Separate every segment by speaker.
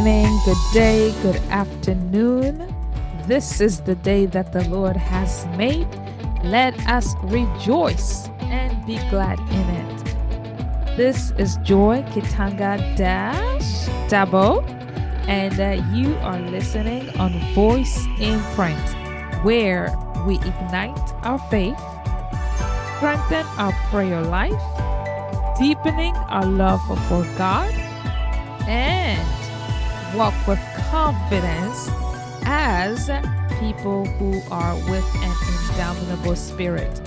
Speaker 1: Good morning, good day, good afternoon. This is the day that the Lord has made. Let us rejoice and be glad in it. This is Joy Kitanga Dash Dabo, and uh, you are listening on Voice Imprint, where we ignite our faith, strengthen our prayer life, deepening our love for God and walk with confidence as people who are with an indomitable spirit.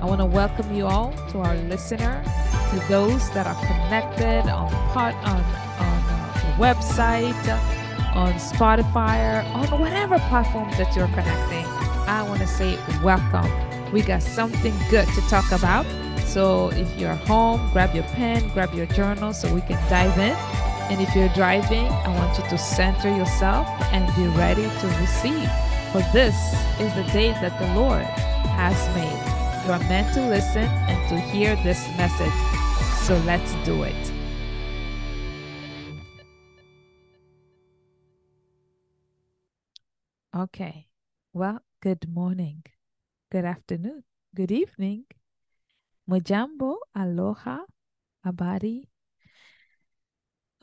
Speaker 1: I want to welcome you all to our listener, to those that are connected on part on on the website, on Spotify, on whatever platforms that you're connecting. I want to say welcome. We got something good to talk about. So if you're home, grab your pen, grab your journal so we can dive in and if you're driving, I want you to center yourself and be ready to receive. For this is the day that the Lord has made. You are meant to listen and to hear this message. So let's do it. Okay. Well, good morning, good afternoon, good evening. Mojambo, aloha, abari,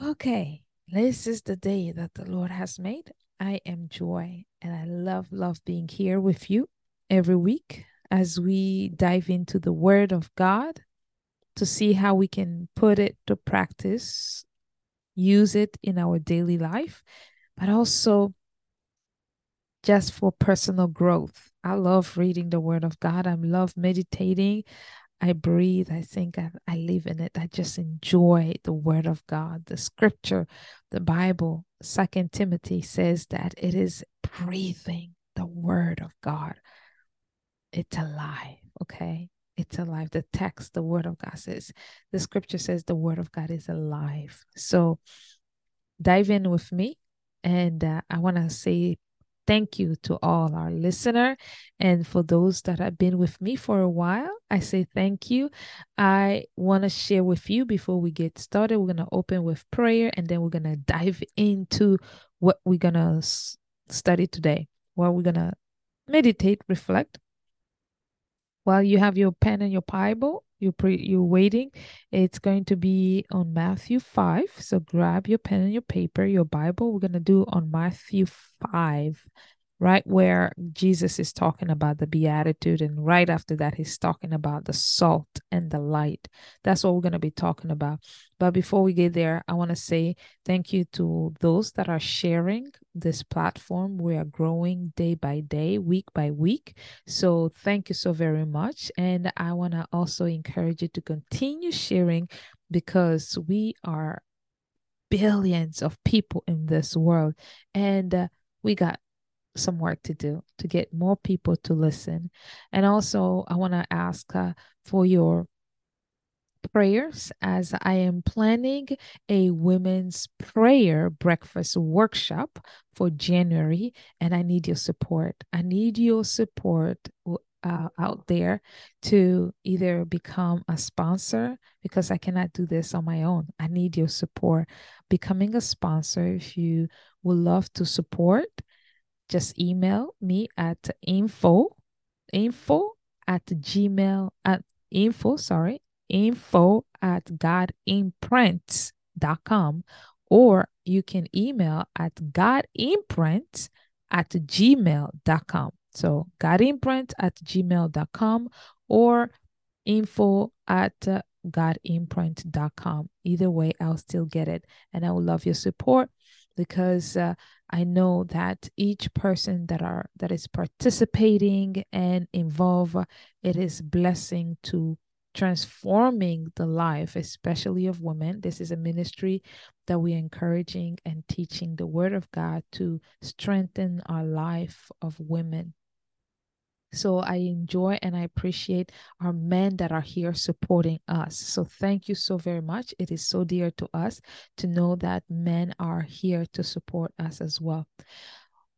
Speaker 1: Okay, this is the day that the Lord has made. I am Joy, and I love, love being here with you every week as we dive into the Word of God to see how we can put it to practice, use it in our daily life, but also just for personal growth. I love reading the Word of God. I love meditating. I breathe. I think I, I live in it. I just enjoy the word of God, the scripture, the Bible. Second Timothy says that it is breathing the word of God. It's alive. Okay. It's alive. The text, the word of God says, the scripture says the word of God is alive. So dive in with me. And uh, I want to say thank you to all our listener. And for those that have been with me for a while i say thank you. I want to share with you before we get started. We're going to open with prayer and then we're going to dive into what we're going to study today. What we're going to meditate reflect while you have your pen and your bible you pre you're waiting it's going to be on matthew 5 so grab your pen and your paper your bible. We're going to do on matthew 5 right where Jesus is talking about the beatitude, and right after that, he's talking about the salt and the light. That's what we're going to be talking about. But before we get there, I want to say thank you to those that are sharing this platform. We are growing day by day, week by week. So thank you so very much. And I want to also encourage you to continue sharing because we are billions of people in this world. And uh, we got some work to do to get more people to listen. And also, I want to ask uh, for your prayers as I am planning a women's prayer breakfast workshop for January, and I need your support. I need your support uh, out there to either become a sponsor because I cannot do this on my own. I need your support. Becoming a sponsor, if you would love to support, just email me at info info at gmail at info sorry info at godimprint.com or you can email at godimprint at gmail.com so godimprint at gmail.com or info at godimprint.com either way i'll still get it and i would love your support because uh, I know that each person that are that is participating and involved, it is blessing to transforming the life, especially of women. This is a ministry that we're encouraging and teaching the word of God to strengthen our life of women. So I enjoy and I appreciate our men that are here supporting us. So thank you so very much. It is so dear to us to know that men are here to support us as well.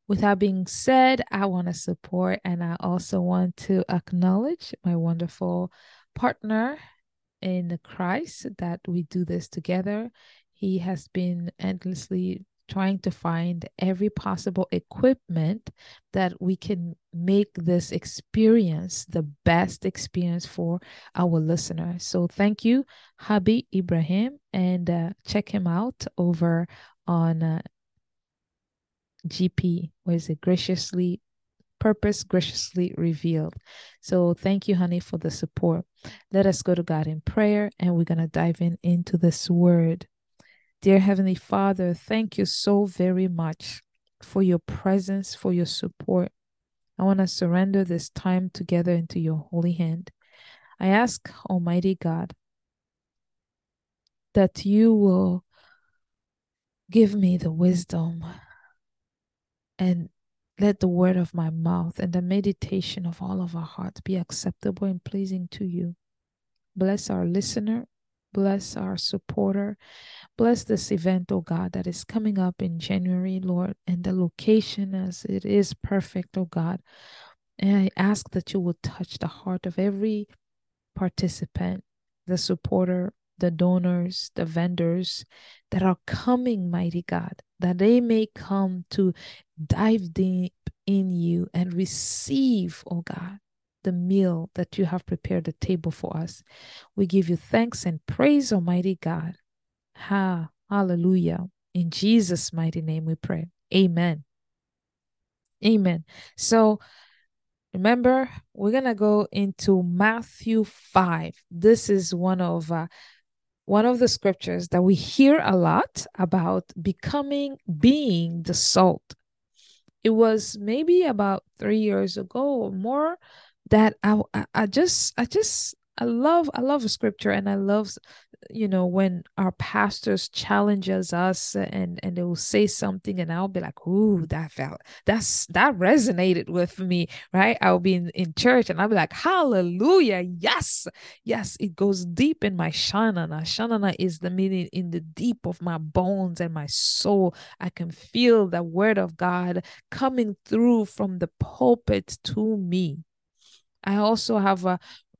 Speaker 1: With that being said, I want to support and I also want to acknowledge my wonderful partner in Christ that we do this together. he has been endlessly trying to find every possible equipment that we can make this experience the best experience for our listeners. So thank you, Habi Ibrahim, and uh, check him out over on uh, GP. What is it? Graciously purpose graciously revealed. So thank you, honey, for the support. Let us go to God in prayer and we're going to dive in into this word. Dear Heavenly Father, thank you so very much for your presence, for your support. I want to surrender this time together into your holy hand. I ask, Almighty God, that you will give me the wisdom and let the word of my mouth and the meditation of all of our hearts be acceptable and pleasing to you. Bless our listener, bless our supporter, bless this event, oh God, that is coming up in January, Lord, and the location as it is perfect, oh God. And I ask that you will touch the heart of every participant, the supporter, the donors, the vendors that are coming, mighty God, that they may come to dive deep in you and receive, oh God, the meal that you have prepared the table for us. We give you thanks and praise, Almighty God. Ha, hallelujah. In Jesus' mighty name we pray. Amen. Amen. So remember, we're going to go into Matthew 5. This is one of uh, one of the scriptures that we hear a lot about becoming being the salt. It was maybe about three years ago or more that I, I just I just I love I love scripture and I love you know when our pastors challenges us and and they will say something and I'll be like ooh that felt that's that resonated with me right? I'll be in, in church and I'll be like hallelujah yes yes. It goes deep in my shanana. Shanana is the meaning in the deep of my bones and my soul. I can feel the word of God coming through from the pulpit to me I also have a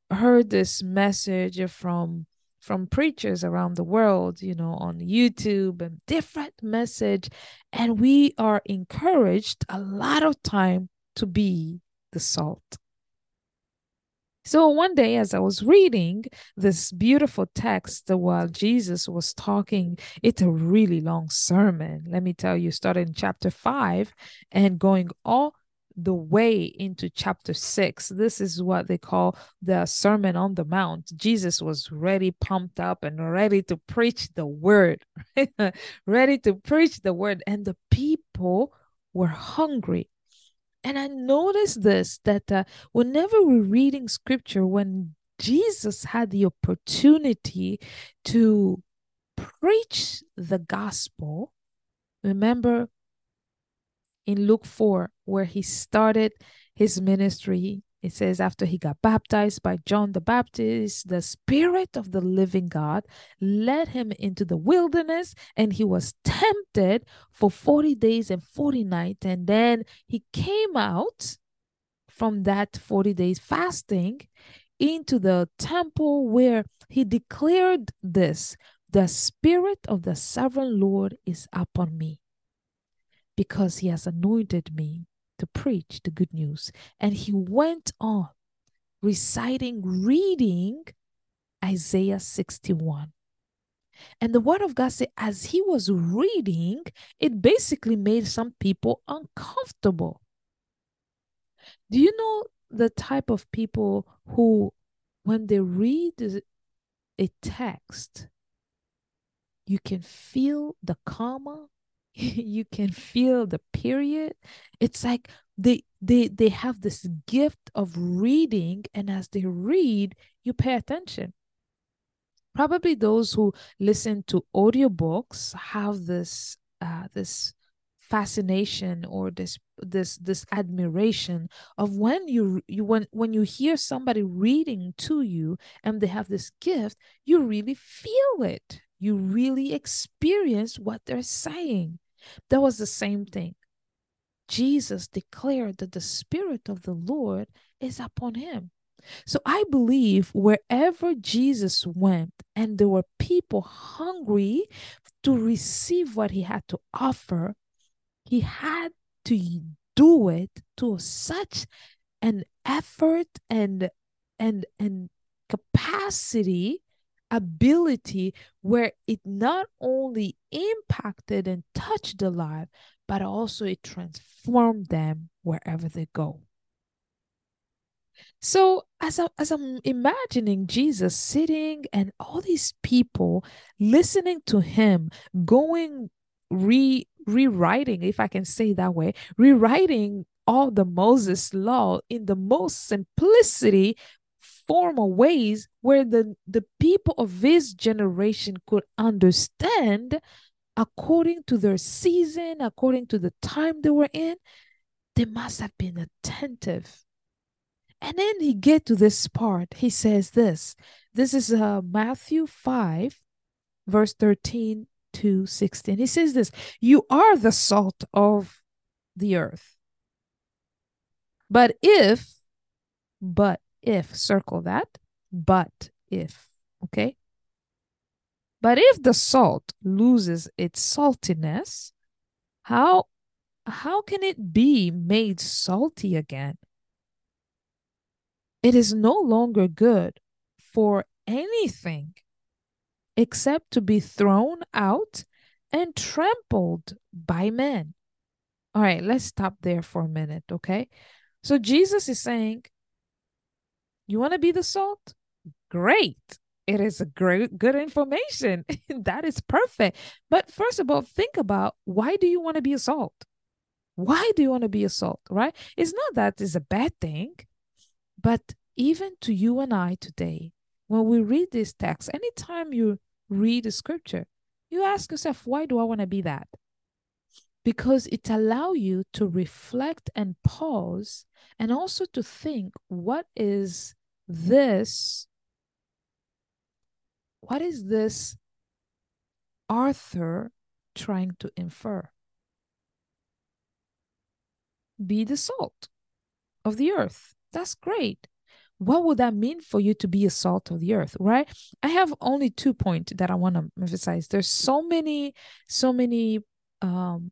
Speaker 1: heard this message from from preachers around the world, you know, on YouTube and different message and we are encouraged a lot of time to be the salt. So one day, as I was reading this beautiful text while Jesus was talking, it's a really long sermon. Let me tell you, starting in chapter five and going all the way into chapter six. This is what they call the Sermon on the Mount. Jesus was ready, pumped up, and ready to preach the word, ready to preach the word. And the people were hungry. And I noticed this that uh, whenever we're reading scripture, when Jesus had the opportunity to preach the gospel, remember in Luke 4, where he started his ministry. It says, after he got baptized by John the Baptist, the Spirit of the living God led him into the wilderness and he was tempted for 40 days and 40 nights. And then he came out from that 40 days fasting into the temple where he declared this the Spirit of the sovereign Lord is upon me because he has anointed me to preach the good news. And he went on reciting, reading Isaiah 61. And the word of God said, as he was reading, it basically made some people uncomfortable. Do you know the type of people who, when they read a text, you can feel the comma, you can feel the period. It's like they they they have this gift of reading and as they read you pay attention. Probably those who listen to audiobooks have this uh this fascination or this this this admiration of when you you when when you hear somebody reading to you and they have this gift you really feel it. You really experience what they're saying that was the same thing. Jesus declared that the Spirit of the Lord is upon him. So I believe wherever Jesus went and there were people hungry to receive what he had to offer, he had to do it to such an effort and and and capacity ability where it not only impacted and touched the life but also it transformed them wherever they go. So as, I, as i'm imagining jesus sitting and all these people listening to him going re rewriting if i can say that way rewriting all the moses law in the most simplicity formal ways where the, the people of his generation could understand according to their season, according to the time they were in, they must have been attentive. And then he get to this part. He says this. This is uh, Matthew 5, verse 13 to 16. He says this, you are the salt of the earth. But if, but if, circle that, but if, okay? But if the salt loses its saltiness, how how can it be made salty again? It is no longer good for anything except to be thrown out and trampled by men. All right, let's stop there for a minute, okay? So Jesus is saying you want to be the salt? Great. It is a great, good information. that is perfect. But first of all, think about why do you want to be a salt? Why do you want to be a salt, right? It's not that it's a bad thing, but even to you and I today, when we read this text, anytime you read the scripture, you ask yourself, why do I want to be that? Because it allow you to reflect and pause and also to think what is this what is this author trying to infer? Be the salt of the earth. That's great. What would that mean for you to be a salt of the earth, right? I have only two points that I want to emphasize. There's so many, so many um,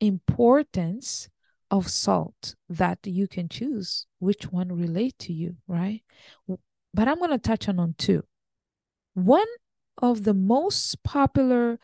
Speaker 1: importance of salt that you can choose which one relate to you, right? But I'm going to touch on on two. One of the most popular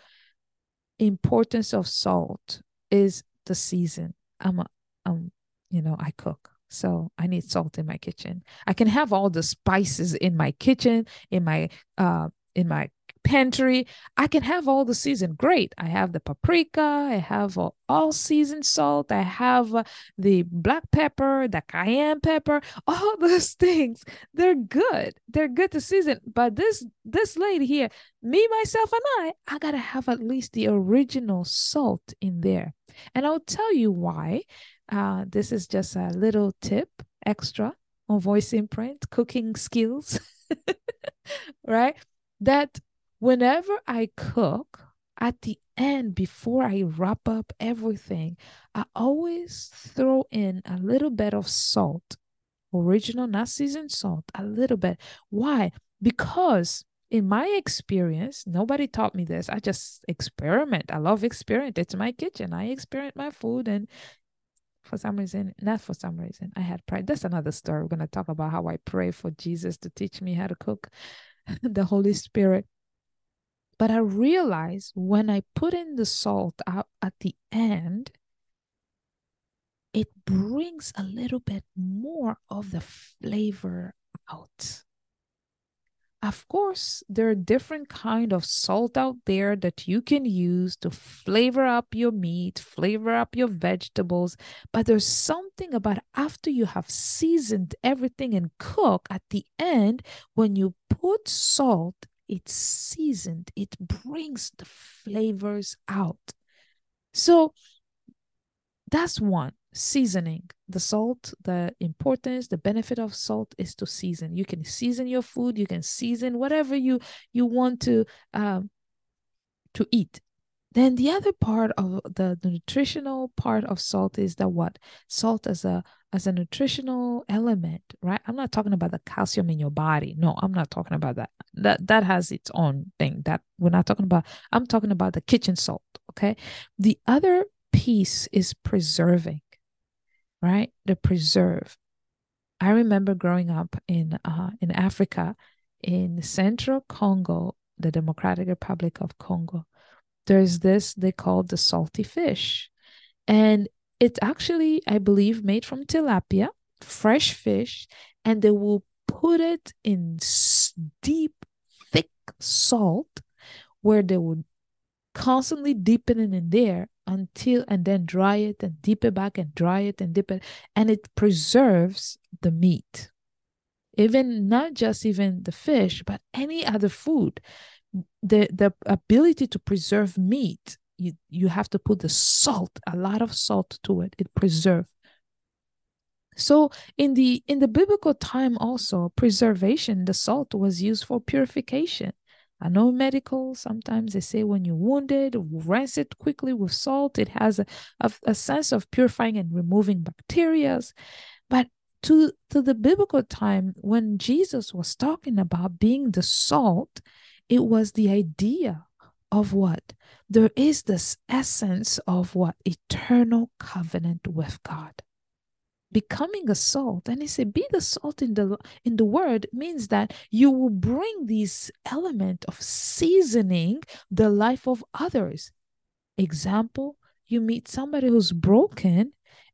Speaker 1: importance of salt is the season. I'm a, um, you know, I cook. So I need salt in my kitchen. I can have all the spices in my kitchen, in my uh in my pantry. I can have all the season. Great. I have the paprika. I have uh, all season salt. I have uh, the black pepper, the cayenne pepper, all those things. They're good. They're good to season. But this this lady here, me, myself, and I, I gotta have at least the original salt in there. And I'll tell you why. Uh, this is just a little tip extra on voice imprint, cooking skills, right? That whenever I cook, at the end, before I wrap up everything, I always throw in a little bit of salt, original, not seasoned salt, a little bit. Why? Because in my experience, nobody taught me this. I just experiment. I love experiment. It's my kitchen. I experiment my food and for some reason, not for some reason, I had pride. That's another story. We're going to talk about how I pray for Jesus to teach me how to cook, the Holy Spirit. But I realized when I put in the salt out at the end, it brings a little bit more of the flavor out. Of course, there are different kind of salt out there that you can use to flavor up your meat, flavor up your vegetables, but there's something about after you have seasoned everything and cook at the end when you put salt it's seasoned, it brings the flavors out. So that's one seasoning. The salt, the importance, the benefit of salt is to season. You can season your food, you can season whatever you you want to um to eat. Then the other part of the, the nutritional part of salt is that what? Salt as a as a nutritional element, right? I'm not talking about the calcium in your body. No, I'm not talking about that. That that has its own thing. That we're not talking about. I'm talking about the kitchen salt, okay? The other piece is preserving, right? The preserve. I remember growing up in uh, in Africa, in Central Congo, the Democratic Republic of Congo. There's this they call the salty fish, and it's actually, I believe, made from tilapia, fresh fish, and they will put it in deep, thick salt where they would constantly deepen it in there until and then dry it and dip it back and dry it and dip it and it preserves the meat. Even not just even the fish but any other food. The the ability to preserve meat you you have to put the salt a lot of salt to it. It preserve. So in the in the biblical time also preservation the salt was used for purification. I know medical sometimes they say when you're wounded rinse it quickly with salt. It has a, a, a sense of purifying and removing bacteria but to to the biblical time when jesus was talking about being the salt it was the idea of what? There is this essence of what? Eternal covenant with God. Becoming a salt, and he said, be the salt in the in the word means that you will bring this element of seasoning the life of others. Example, you meet somebody who's broken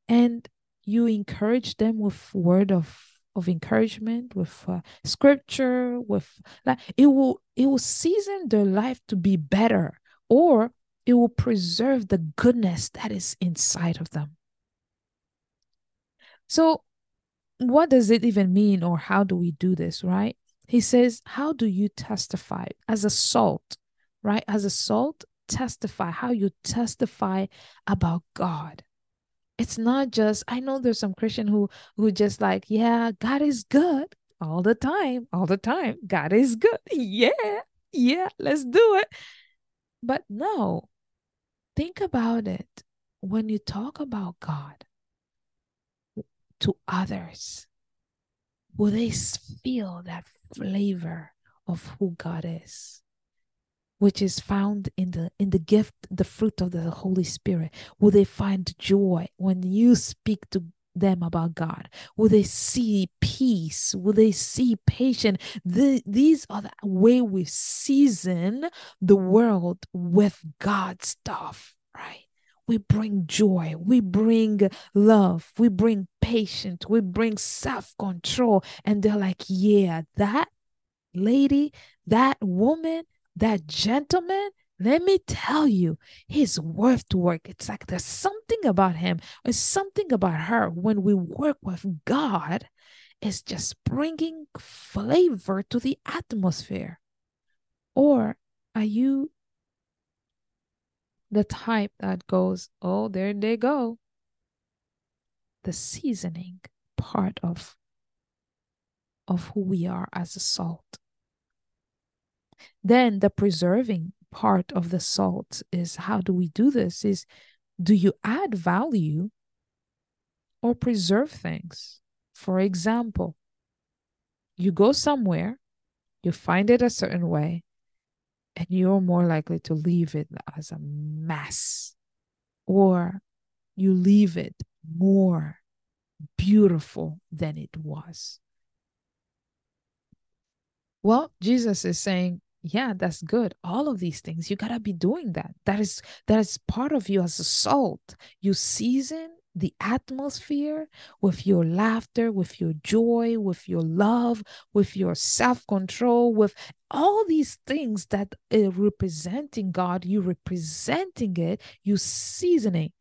Speaker 1: and you encourage them with word of of encouragement with uh, scripture with like it will it will season their life to be better or it will preserve the goodness that is inside of them. So what does it even mean or how do we do this right? He says how do you testify? As a salt right? As a salt testify. How you testify about god it's not just i know there's some christian who who just like yeah god is good all the time all the time. God is good. Yeah yeah let's do it. But no think about it. When you talk about god to others will they feel that flavor of who god is which is found in the in the gift the fruit of the holy spirit. Will they find joy when you speak to them about god? Will they see peace? Will they see patience? The, these are the way we season the world with god stuff right? We bring joy, we bring love, we bring patience, we bring self control. And they're like, yeah, that lady, that woman, that gentleman, let me tell you, he's worth to work. It's like there's something about him, there's something about her. When we work with God, it's just bringing flavor to the atmosphere. Or are you the type that goes, oh, there they go? The seasoning part of, of who we are as a salt. Then the preserving part of the salt is how do we do this? Is do you add value or preserve things? For example, you go somewhere, you find it a certain way, and you're more likely to leave it as a mess, or you leave it more beautiful than it was. Well, Jesus is saying, yeah that's good. All of these things you got to be doing that. That is that is part of you as a salt. You season the atmosphere with your laughter with your joy with your love with your self-control with all these things that are representing god you representing it you seasoning.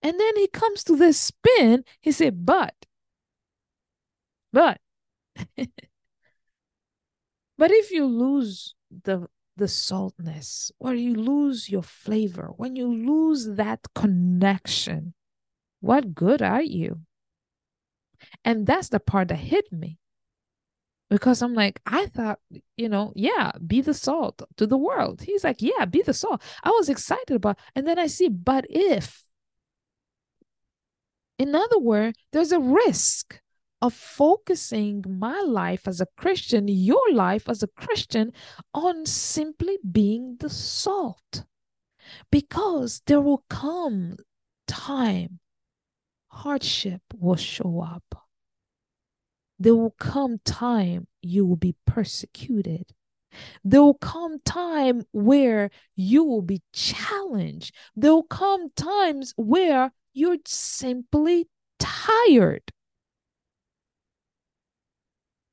Speaker 1: And then he comes to this spin he said but but but if you lose the the saltness or you lose your flavor when you lose that connection what good are you? And that's the part that hit me. Because i'm like i thought you know yeah be the salt to the world. He's like yeah be the salt. I was excited about and then i see but if In other words, there's a risk of focusing my life as a Christian, your life as a Christian, on simply being the salt. Because there will come time, hardship will show up. There will come time you will be persecuted. There will come time where you will be challenged. There will come times where you're simply tired.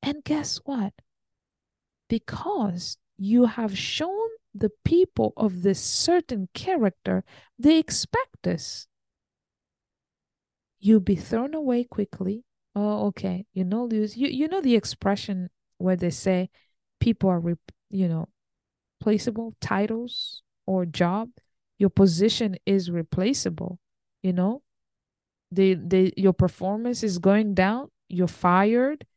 Speaker 1: And guess what? Because you have shown the people of this certain character, they expect this. You'll be thrown away quickly. Oh, okay. You know, you you know the expression where they say people are, re, you know, placeable titles or job. Your position is replaceable. You know, the the your performance is going down. You're fired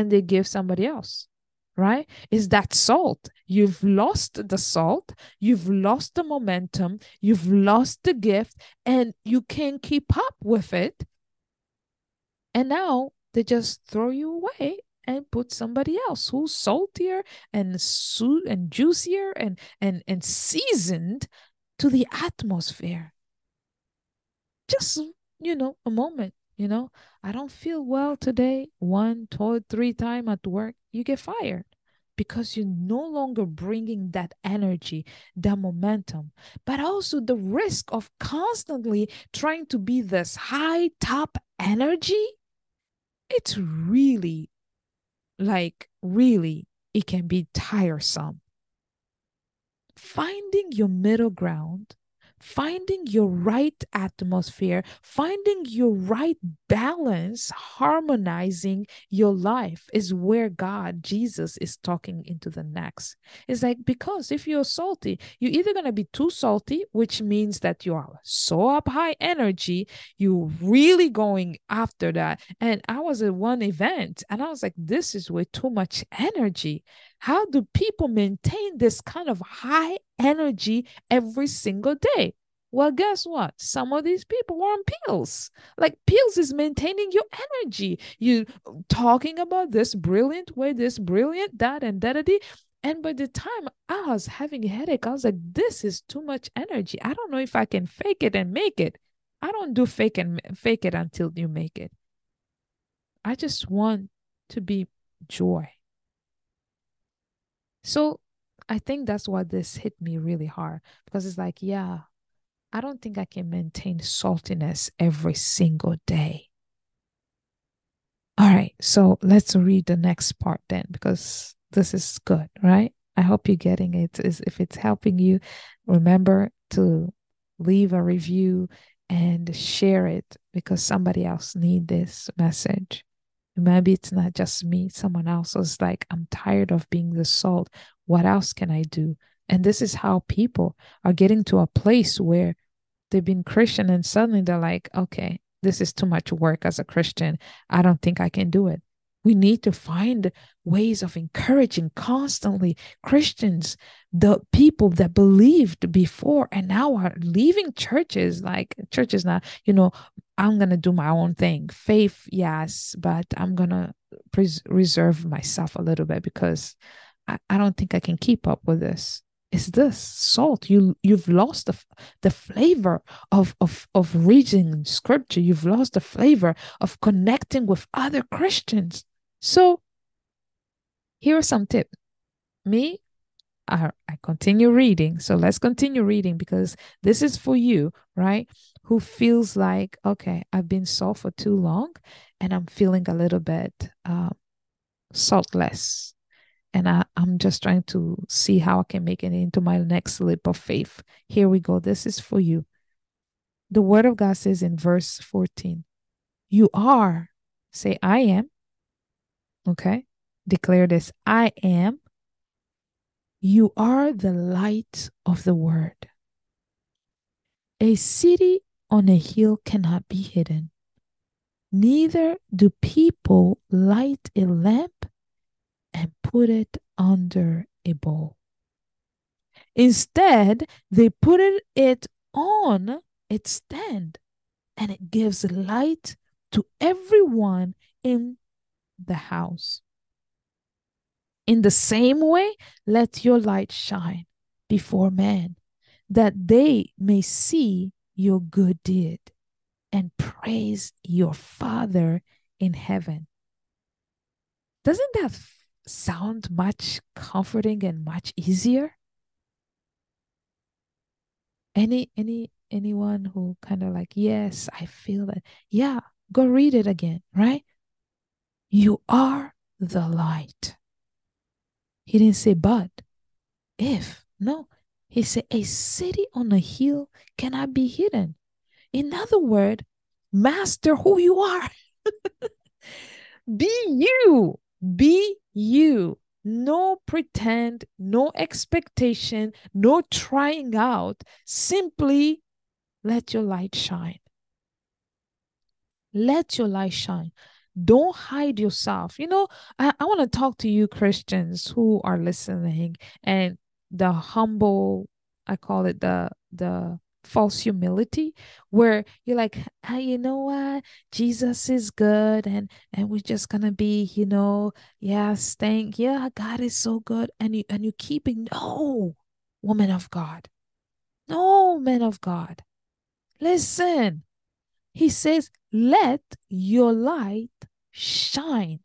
Speaker 1: and they give somebody else right? Is that salt? You've lost the salt you've lost the momentum you've lost the gift and you can't keep up with it. And now they just throw you away and put somebody else who's saltier and su- and juicier and and and seasoned to the atmosphere. Just you know a moment you know, I don't feel well today, one, two, three time at work, you get fired because you're no longer bringing that energy, that momentum, but also the risk of constantly trying to be this high top energy. It's really like, really, it can be tiresome. Finding your middle ground finding your right atmosphere, finding your right balance, harmonizing your life is where God, Jesus, is talking into the next. It's like, because if you're salty, you're either going to be too salty, which means that you are so up high energy, you're really going after that. And I was at one event and I was like, this is way too much energy. How do people maintain this kind of high energy every single day? Well, guess what? Some of these people are on pills. Like pills is maintaining your energy. You talking about this brilliant way, this brilliant, that and that. And by the time I was having a headache, I was like, this is too much energy. I don't know if I can fake it and make it. I don't do fake and fake it until you make it. I just want to be joy. So I think that's why this hit me really hard because it's like, yeah, I don't think I can maintain saltiness every single day. All right, so let's read the next part then because this is good, right? I hope you're getting it. Is if it's helping you, remember to leave a review and share it because somebody else need this message. Maybe it's not just me, someone else was like, I'm tired of being the salt. What else can I do? And this is how people are getting to a place where they've been Christian and suddenly they're like, okay, this is too much work as a Christian. I don't think I can do it. We need to find ways of encouraging constantly Christians, the people that believed before and now are leaving churches. Like churches now, you know, I'm going to do my own thing. Faith, yes, but I'm going to pres- reserve myself a little bit because I, I don't think I can keep up with this. Is this salt? You you've lost the the flavor of of of reading scripture. You've lost the flavor of connecting with other Christians. So here are some tips. Me, I, I continue reading. So let's continue reading because this is for you, right? Who feels like, okay, I've been salt for too long and I'm feeling a little bit uh, saltless. And I, I'm just trying to see how I can make it into my next leap of faith. Here we go. This is for you. The word of God says in verse 14, You are, say, I am. Okay. Declare this I am. You are the light of the word. A city on a hill cannot be hidden. Neither do people light a lamp and put it under a bowl. Instead, they put it on its stand, and it gives light to everyone in the house. In the same way, let your light shine before men, that they may see your good deed and praise your Father in heaven. Doesn't that sound much comforting and much easier? Any any anyone who kind of like, yes, I feel that. Yeah, go read it again, right? You are the light. He didn't say but, if. No. He said a city on a hill cannot be hidden. In other words, master who you are. be you. Be you. No pretend, no expectation, no trying out. Simply let your light shine. Let your light shine. Don't hide yourself. You know, I, I want to talk to you Christians who are listening and the humble, I call it the the false humility where you're like ah, you know what? Jesus is good and and we're just gonna be you know yeah thank yeah god is so good and you and you keeping no woman of god. No man of god. Listen. He says let your light shine.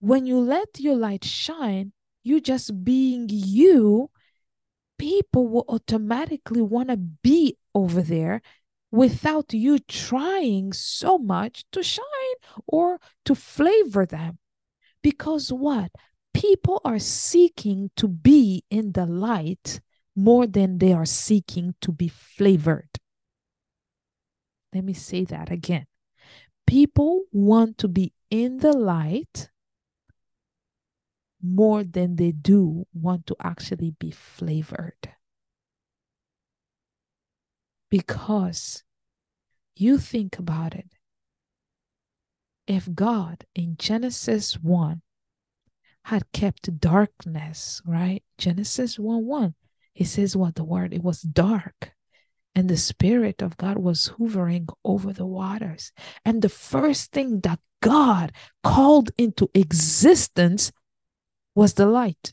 Speaker 1: When you let your light shine you just being you people will automatically want to be over there without you trying so much to shine or to flavor them. Because what? People are seeking to be in the light more than they are seeking to be flavored. Let me say that again. People want to be in the light more than they do want to actually be flavored. Because you think about it. If God in Genesis 1 had kept darkness, right? Genesis 1 1, he says what the word, it was dark. And the Spirit of God was hovering over the waters. And the first thing that God called into existence was the light.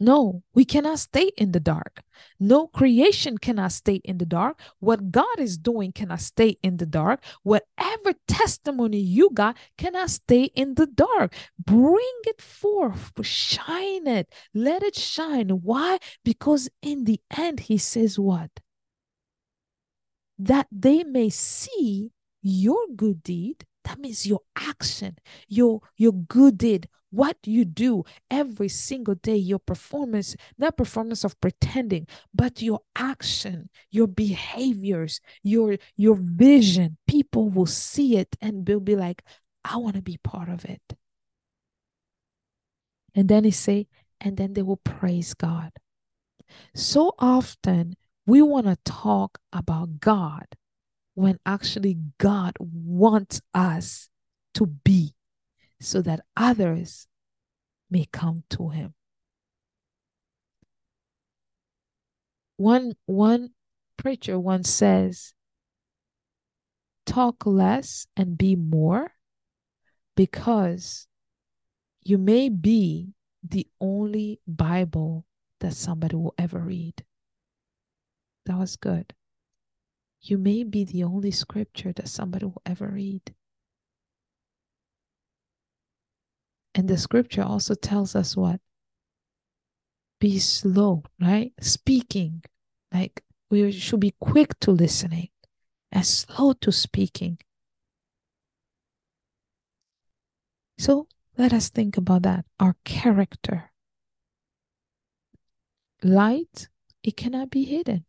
Speaker 1: No, we cannot stay in the dark. No creation cannot stay in the dark. What God is doing cannot stay in the dark. Whatever testimony you got cannot stay in the dark. Bring it forth, shine it, let it shine. Why? Because in the end, He says, What? That they may see your good deed that means your action, your your good deed, what you do every single day, your performance, not performance of pretending, but your action, your behaviors, your your vision. People will see it and they'll be like, I want to be part of it. And then he say, and then they will praise God. So often we want to talk about God when actually God wants us to be so that others may come to him. One one preacher once says, talk less and be more because you may be the only Bible that somebody will ever read. That was good you may be the only scripture that somebody will ever read. And the scripture also tells us what? Be slow, right? Speaking. Like we should be quick to listening and slow to speaking. So let us think about that. Our character. Light, it cannot be hidden.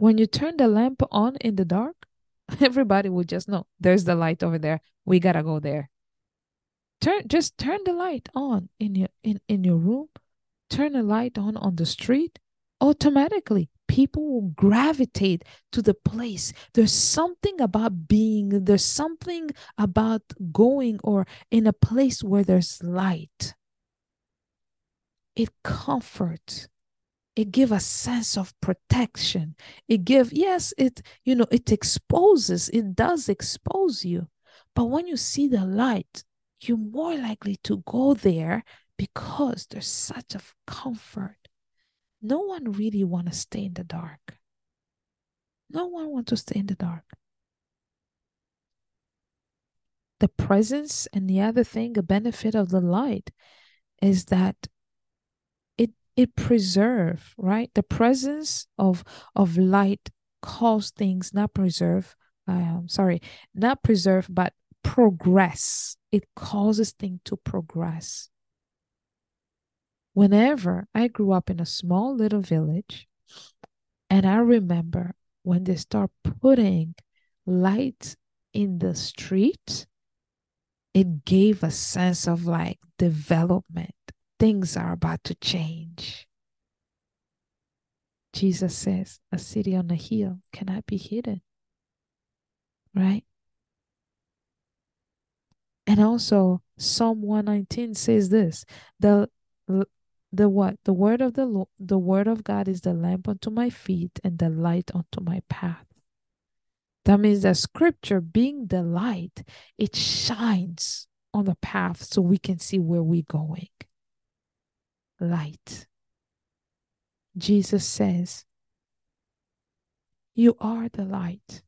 Speaker 1: When you turn the lamp on in the dark, everybody will just know there's the light over there. We gotta go there. Turn just turn the light on in your in, in your room, turn a light on on the street. Automatically, people will gravitate to the place. There's something about being, there's something about going or in a place where there's light. It comforts, it give a sense of protection. It give yes it you know it exposes it does expose you. But when you see the light you're more likely to go there because there's such a comfort. No one really want to stay in the dark. No one want to stay in the dark. The presence and the other thing a benefit of the light is that it preserve right? The presence of of light cause things not preserve um sorry not preserve but progress. It causes things to progress. Whenever i grew up in a small little village and i remember when they start putting light in the street it gave a sense of like development. Things are about to change. Jesus says, a city on a hill cannot be hidden. Right? And also Psalm 119 says this, the the what? The word of the the word of God is the lamp unto my feet and the light unto my path. That means that scripture being the light, it shines on the path so we can see where we're going. Light. Jesus says, You are the light.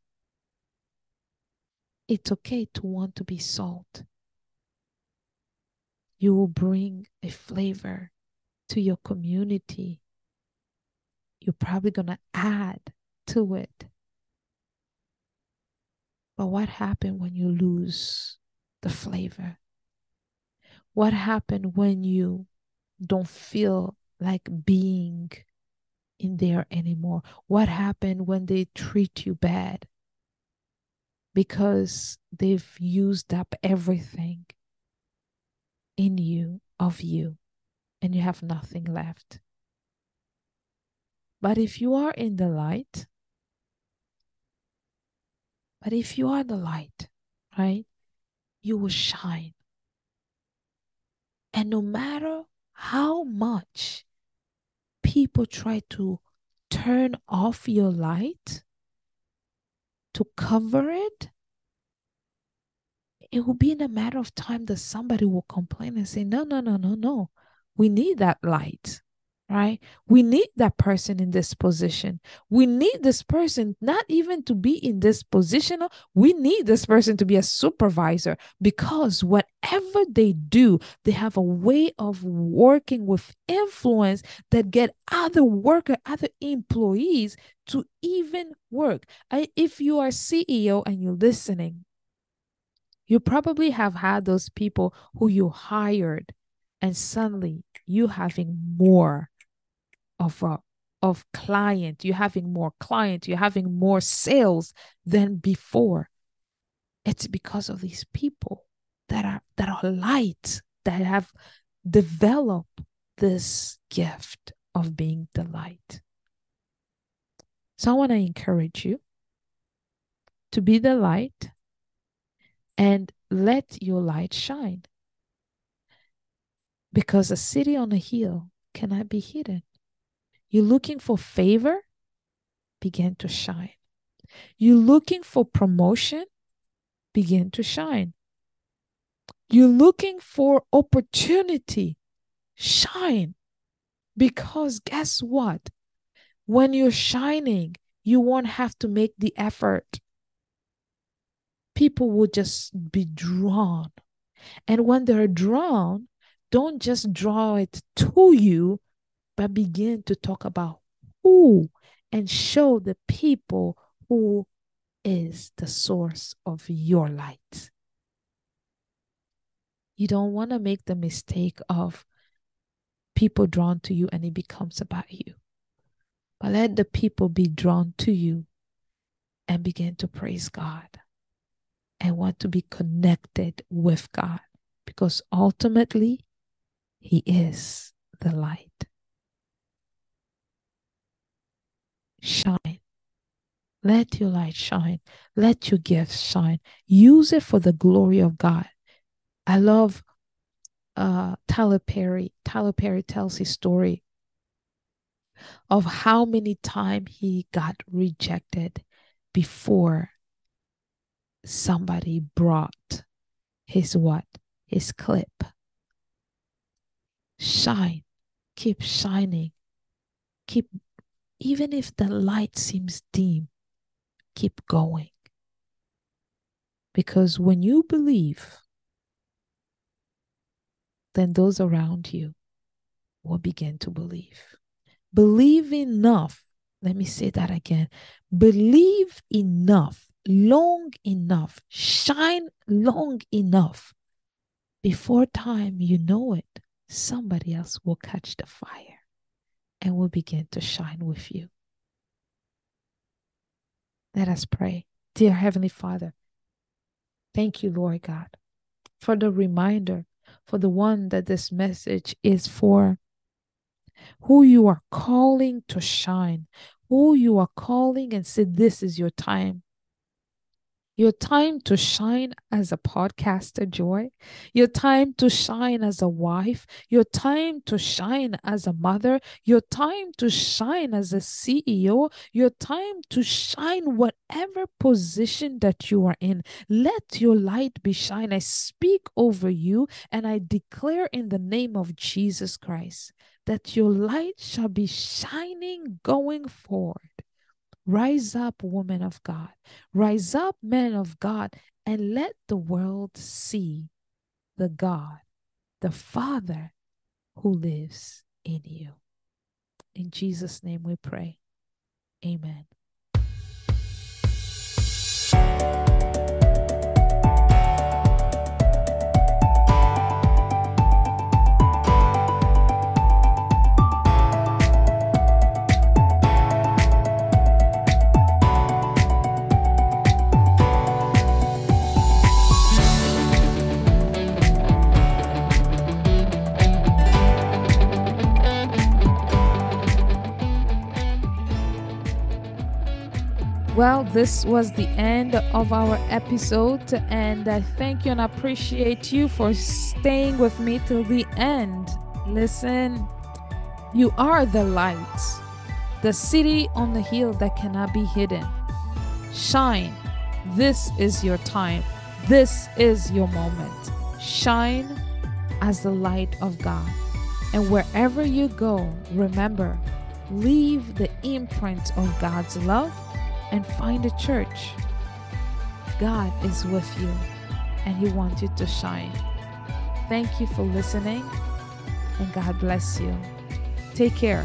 Speaker 1: It's okay to want to be salt. You will bring a flavor to your community. You're probably going to add to it. But what happened when you lose the flavor? What happened when you don't feel like being in there anymore? What happened when they treat you bad? Because they've used up everything in you, of you, and you have nothing left. But if you are in the light, but if you are the light, right, you will shine. And no matter how much people try to turn off your light to cover it, it will be in a matter of time that somebody will complain and say, No, no, no, no, no. We need that light right? We need that person in this position. We need this person not even to be in this position. We need this person to be a supervisor because whatever they do, they have a way of working with influence that get other worker, other employees to even work. I, if you are CEO and you're listening, you probably have had those people who you hired and suddenly you having more of a of client. You're having more client you're having more sales than before. It's because of these people that are that are light that have developed this gift of being the light. So i want to encourage you to be the light and let your light shine. Because a city on a hill cannot be hidden you're looking for favor? Begin to shine. You're looking for promotion? Begin to shine. You're looking for opportunity? Shine. Because guess what? When you're shining, you won't have to make the effort. People will just be drawn. And when they're drawn, don't just draw it to you, but begin to talk about who and show the people who is the source of your light. You don't want to make the mistake of people drawn to you and it becomes about you. But let the people be drawn to you and begin to praise God and want to be connected with God because ultimately He is the light. Shine. Let your light shine. Let your gifts shine. Use it for the glory of God. I love uh, Tyler Perry. Tyler Perry tells his story of how many times he got rejected before somebody brought his what? His clip. Shine. Keep shining. Keep, even if the light seems dim, keep going. Because when you believe, then those around you will begin to believe. Believe enough. Let me say that again. Believe enough, long enough, shine long enough. Before time you know it, somebody else will catch the fire and will begin to shine with you. Let us pray. Dear Heavenly Father, thank you, Lord God, for the reminder, for the one that this message is for, who you are calling to shine, who you are calling and say, This is your time. Your time to shine as a podcaster, Joy. Your time to shine as a wife. Your time to shine as a mother. Your time to shine as a CEO. Your time to shine whatever position that you are in. Let your light be shine. I speak over you and I declare in the name of Jesus Christ that your light shall be shining going forward Rise up, woman of God. Rise up, man of God, and let the world see the God, the Father who lives in you. In Jesus' name we pray. Amen. Well, this was the end of our episode, and I thank you and appreciate you for staying with me till the end. Listen, you are the light, the city on the hill that cannot be hidden. Shine. This is your time. This is your moment. Shine as the light of God. And wherever you go, remember, leave the imprint of God's love and find a church. God is with you and He wants you to shine. Thank you for listening and God bless you. Take care.